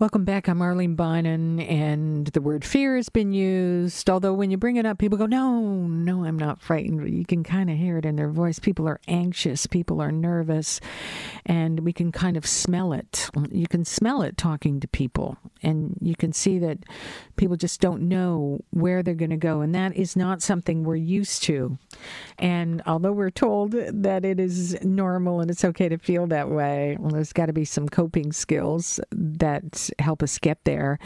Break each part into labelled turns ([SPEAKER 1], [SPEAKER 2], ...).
[SPEAKER 1] Welcome back. I'm Arlene Bynon, and the word fear has been used. Although when you bring it up, people go, No, no, I'm not frightened. You can kind of hear it in their voice. People are anxious, people are nervous, and we can kind of smell it. You can smell it talking to people, and you can see that people just don't know where they're going to go. And that is not something we're used to. And although we're told that it is normal and it's okay to feel that way, well, there's got to be some coping skills that help us get there.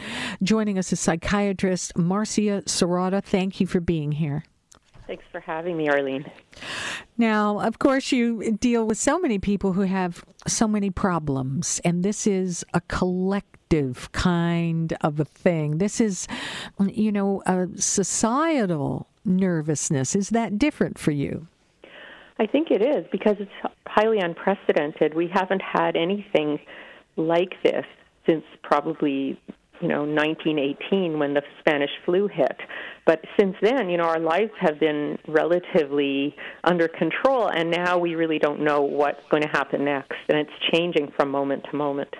[SPEAKER 1] Joining us is psychiatrist Marcia Sirota. Thank you for being here.
[SPEAKER 2] Thanks for having me, Arlene.
[SPEAKER 1] Now, of course, you deal with so many people who have so many problems, and this is a collective kind of a thing. This is, you know, a societal nervousness. Is that different for you?
[SPEAKER 2] I think it is because it's highly unprecedented. We haven't had anything like this since probably you know 1918 when the Spanish flu hit. But since then, you know, our lives have been relatively under control, and now we really don't know what's going to happen next, and it's changing from moment to moment.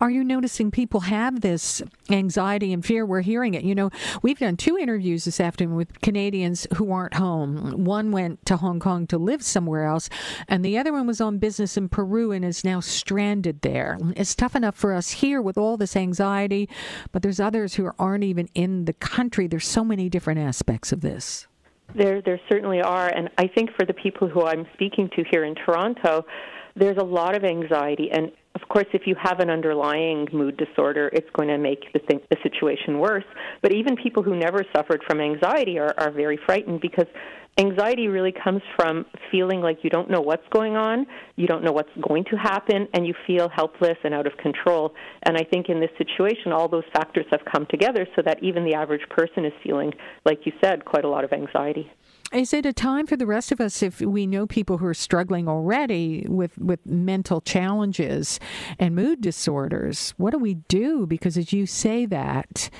[SPEAKER 1] Are you noticing people have this anxiety and fear? We're hearing it. You know, we've done two interviews this afternoon with Canadians who aren't home. One went to Hong Kong to live somewhere else, and the other one was on business in Peru and is now stranded there. It's tough enough for us here with all this anxiety, but there's others who aren't even in the country. There's so many different aspects of this.
[SPEAKER 2] There, there certainly are, and I think for the people who I'm speaking to here in Toronto, there's a lot of anxiety and of course, if you have an underlying mood disorder, it's going to make the, thing, the situation worse. But even people who never suffered from anxiety are, are very frightened because anxiety really comes from feeling like you don't know what's going on, you don't know what's going to happen, and you feel helpless and out of control. And I think in this situation, all those factors have come together so that even the average person is feeling, like you said, quite a lot of anxiety.
[SPEAKER 1] Is it a time for the rest of us if we know people who are struggling already with, with mental challenges and mood disorders? What do we do? Because as you say that,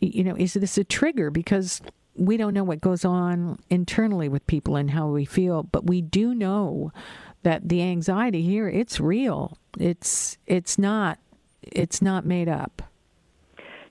[SPEAKER 1] you know, is this a trigger? Because we don't know what goes on internally with people and how we feel, but we do know that the anxiety here, it's real. It's it's not it's not made up.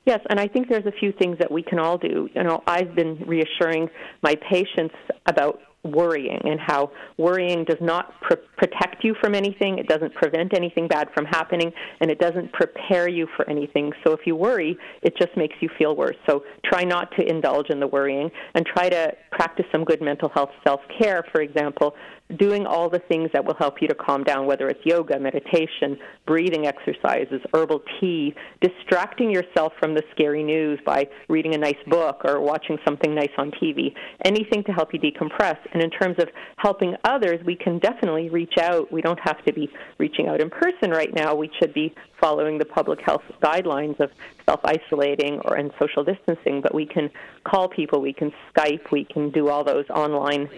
[SPEAKER 2] Yes, and I think there's a few things that we can all do. You know, I've been reassuring my patients about worrying and how worrying does not pr- protect you from anything, it doesn't prevent anything bad from happening, and it doesn't prepare you for anything. So if you worry, it just makes you feel worse. So try not to indulge in the worrying and try to practice some good mental health self care, for example, doing all the things that will help you to calm down, whether it's yoga, meditation, breathing exercises, herbal tea, distracting yourself from the scary news by reading a nice book or watching something nice on TV, anything to help you decompress. And in terms of helping others, we can definitely reach out. We don't have to be reaching out in person right now. We should be following the public health guidelines of self isolating or and social distancing, but we can call people, we can Skype, we can do all those online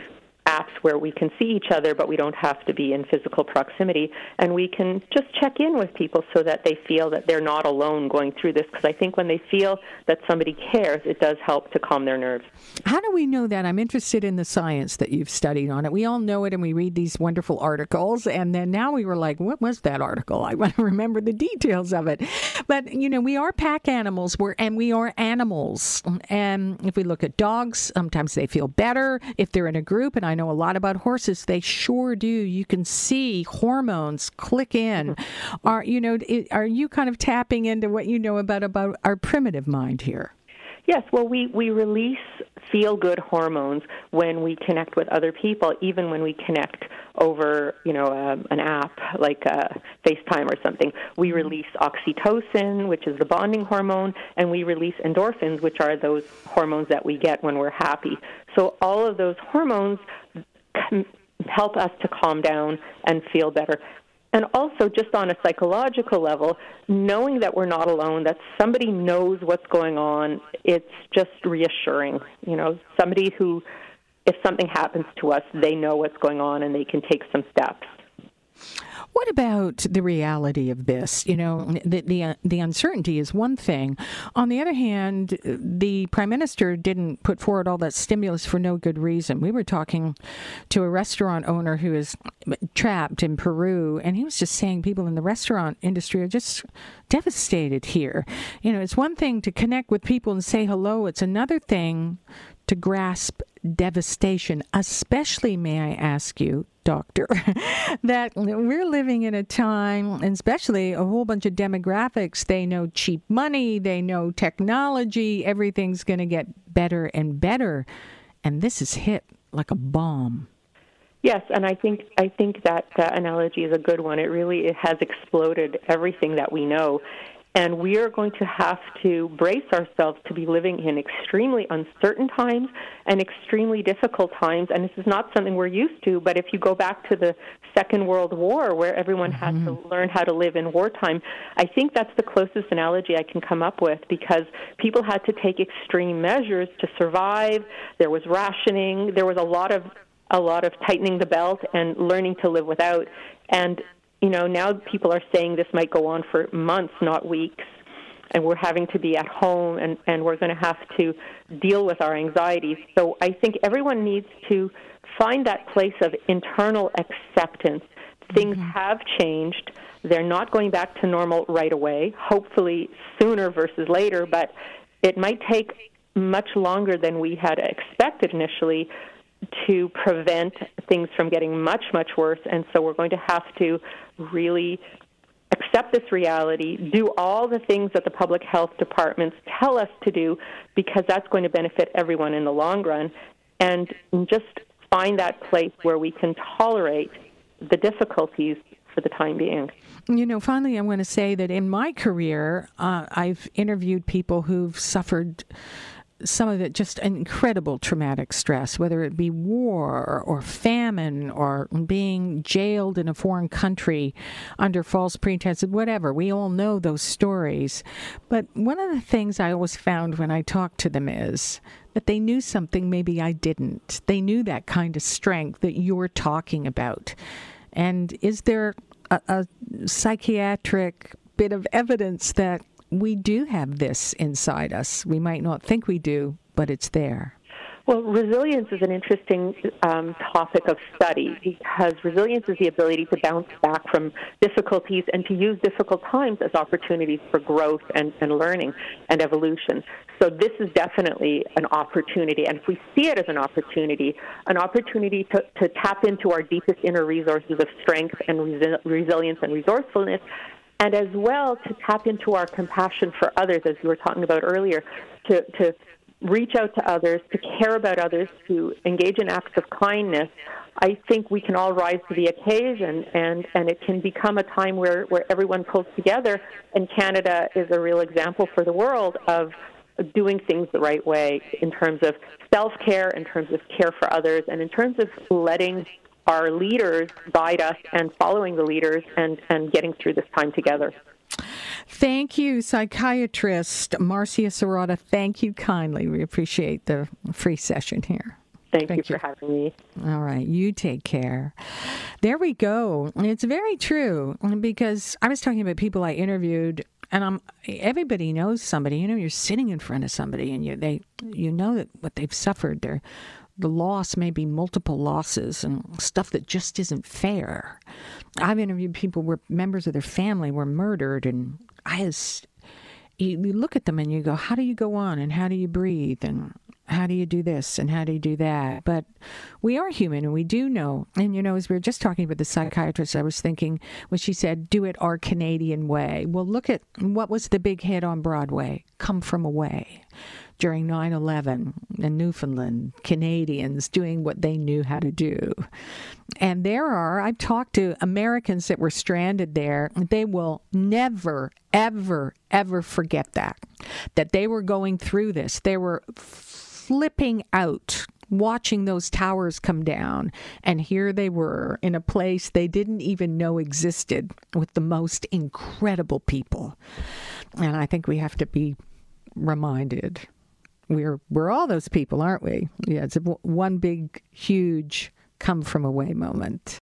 [SPEAKER 2] apps where we can see each other, but we don't have to be in physical proximity. And we can just check in with people so that they feel that they're not alone going through this. Because I think when they feel that somebody cares, it does help to calm their nerves.
[SPEAKER 1] How do we know that? I'm interested in the science that you've studied on it. We all know it and we read these wonderful articles. And then now we were like, what was that article? I want to remember the details of it. But, you know, we are pack animals we're, and we are animals. And if we look at dogs, sometimes they feel better if they're in a group. And I know a lot about horses. They sure do. You can see hormones click in. Mm-hmm. Are you know? Are you kind of tapping into what you know about about our primitive mind here?
[SPEAKER 2] Yes, well, we, we release feel good hormones when we connect with other people, even when we connect over, you know, um, an app like uh, FaceTime or something. We mm-hmm. release oxytocin, which is the bonding hormone, and we release endorphins, which are those hormones that we get when we're happy. So all of those hormones Can, help us to calm down and feel better. And also, just on a psychological level, knowing that we're not alone, that somebody knows what's going on, it's just reassuring. You know, somebody who, if something happens to us, they know what's going on and they can take some steps.
[SPEAKER 1] What about the reality of this? You know, the, the, uh, the uncertainty is one thing. On the other hand, the prime minister didn't put forward all that stimulus for no good reason. We were talking to a restaurant owner who is trapped in Peru, and he was just saying people in the restaurant industry are just devastated here. You know, it's one thing to connect with people and say hello, it's another thing to grasp devastation, especially, may I ask you, doctor, that we're living in a time, especially a whole bunch of demographics, they know cheap money, they know technology, everything's going to get better and better. And this is hit like a bomb.
[SPEAKER 2] Yes, and I think I think that uh, analogy is a good one. It really it has exploded everything that we know, and we are going to have to brace ourselves to be living in extremely uncertain times and extremely difficult times. And this is not something we're used to. But if you go back to the Second World War, where everyone had mm-hmm. to learn how to live in wartime, I think that's the closest analogy I can come up with because people had to take extreme measures to survive. There was rationing. There was a lot of a lot of tightening the belt and learning to live without. And you know, now people are saying this might go on for months, not weeks, and we're having to be at home and, and we're going to have to deal with our anxieties. So I think everyone needs to find that place of internal acceptance. Things mm-hmm. have changed. They're not going back to normal right away, hopefully sooner versus later, but it might take much longer than we had expected initially to prevent things from getting much, much worse. And so we're going to have to really accept this reality, do all the things that the public health departments tell us to do, because that's going to benefit everyone in the long run, and just find that place where we can tolerate the difficulties for the time being.
[SPEAKER 1] You know, finally, I'm going to say that in my career, uh, I've interviewed people who've suffered some of it just incredible traumatic stress, whether it be war or famine or being jailed in a foreign country under false pretenses, whatever. We all know those stories. But one of the things I always found when I talked to them is that they knew something maybe I didn't. They knew that kind of strength that you're talking about. And is there a, a psychiatric bit of evidence that we do have this inside us. We might not think we do, but it's there.
[SPEAKER 2] Well, resilience is an interesting um, topic of study because resilience is the ability to bounce back from difficulties and to use difficult times as opportunities for growth and, and learning and evolution. So, this is definitely an opportunity. And if we see it as an opportunity, an opportunity to, to tap into our deepest inner resources of strength and resi- resilience and resourcefulness, and as well to tap into our compassion for others, as you were talking about earlier, to, to reach out to others, to care about others, to engage in acts of kindness, I think we can all rise to the occasion, and, and it can become a time where, where everyone pulls together. And Canada is a real example for the world of doing things the right way in terms of self care, in terms of care for others, and in terms of letting our leaders guide us and following the leaders and, and getting through this time together.
[SPEAKER 1] Thank you, psychiatrist Marcia Sirota. Thank you kindly. We appreciate the free session here.
[SPEAKER 2] Thank, Thank you, you for having me.
[SPEAKER 1] All right, you take care. There we go. It's very true because I was talking about people I interviewed and I'm everybody knows somebody. You know, you're sitting in front of somebody and you they you know that what they've suffered, their the loss may be multiple losses and stuff that just isn't fair. I've interviewed people where members of their family were murdered, and I you, you look at them and you go, how do you go on, and how do you breathe, and how do you do this, and how do you do that? But we are human, and we do know. And you know, as we were just talking about the psychiatrist, I was thinking when she said, "Do it our Canadian way." Well, look at what was the big hit on Broadway, "Come From Away." During 9 11 in Newfoundland, Canadians doing what they knew how to do. And there are, I've talked to Americans that were stranded there, they will never, ever, ever forget that, that they were going through this. They were flipping out watching those towers come down. And here they were in a place they didn't even know existed with the most incredible people. And I think we have to be reminded we're we're all those people, aren't we? Yeah, it's one big, huge come from away moment.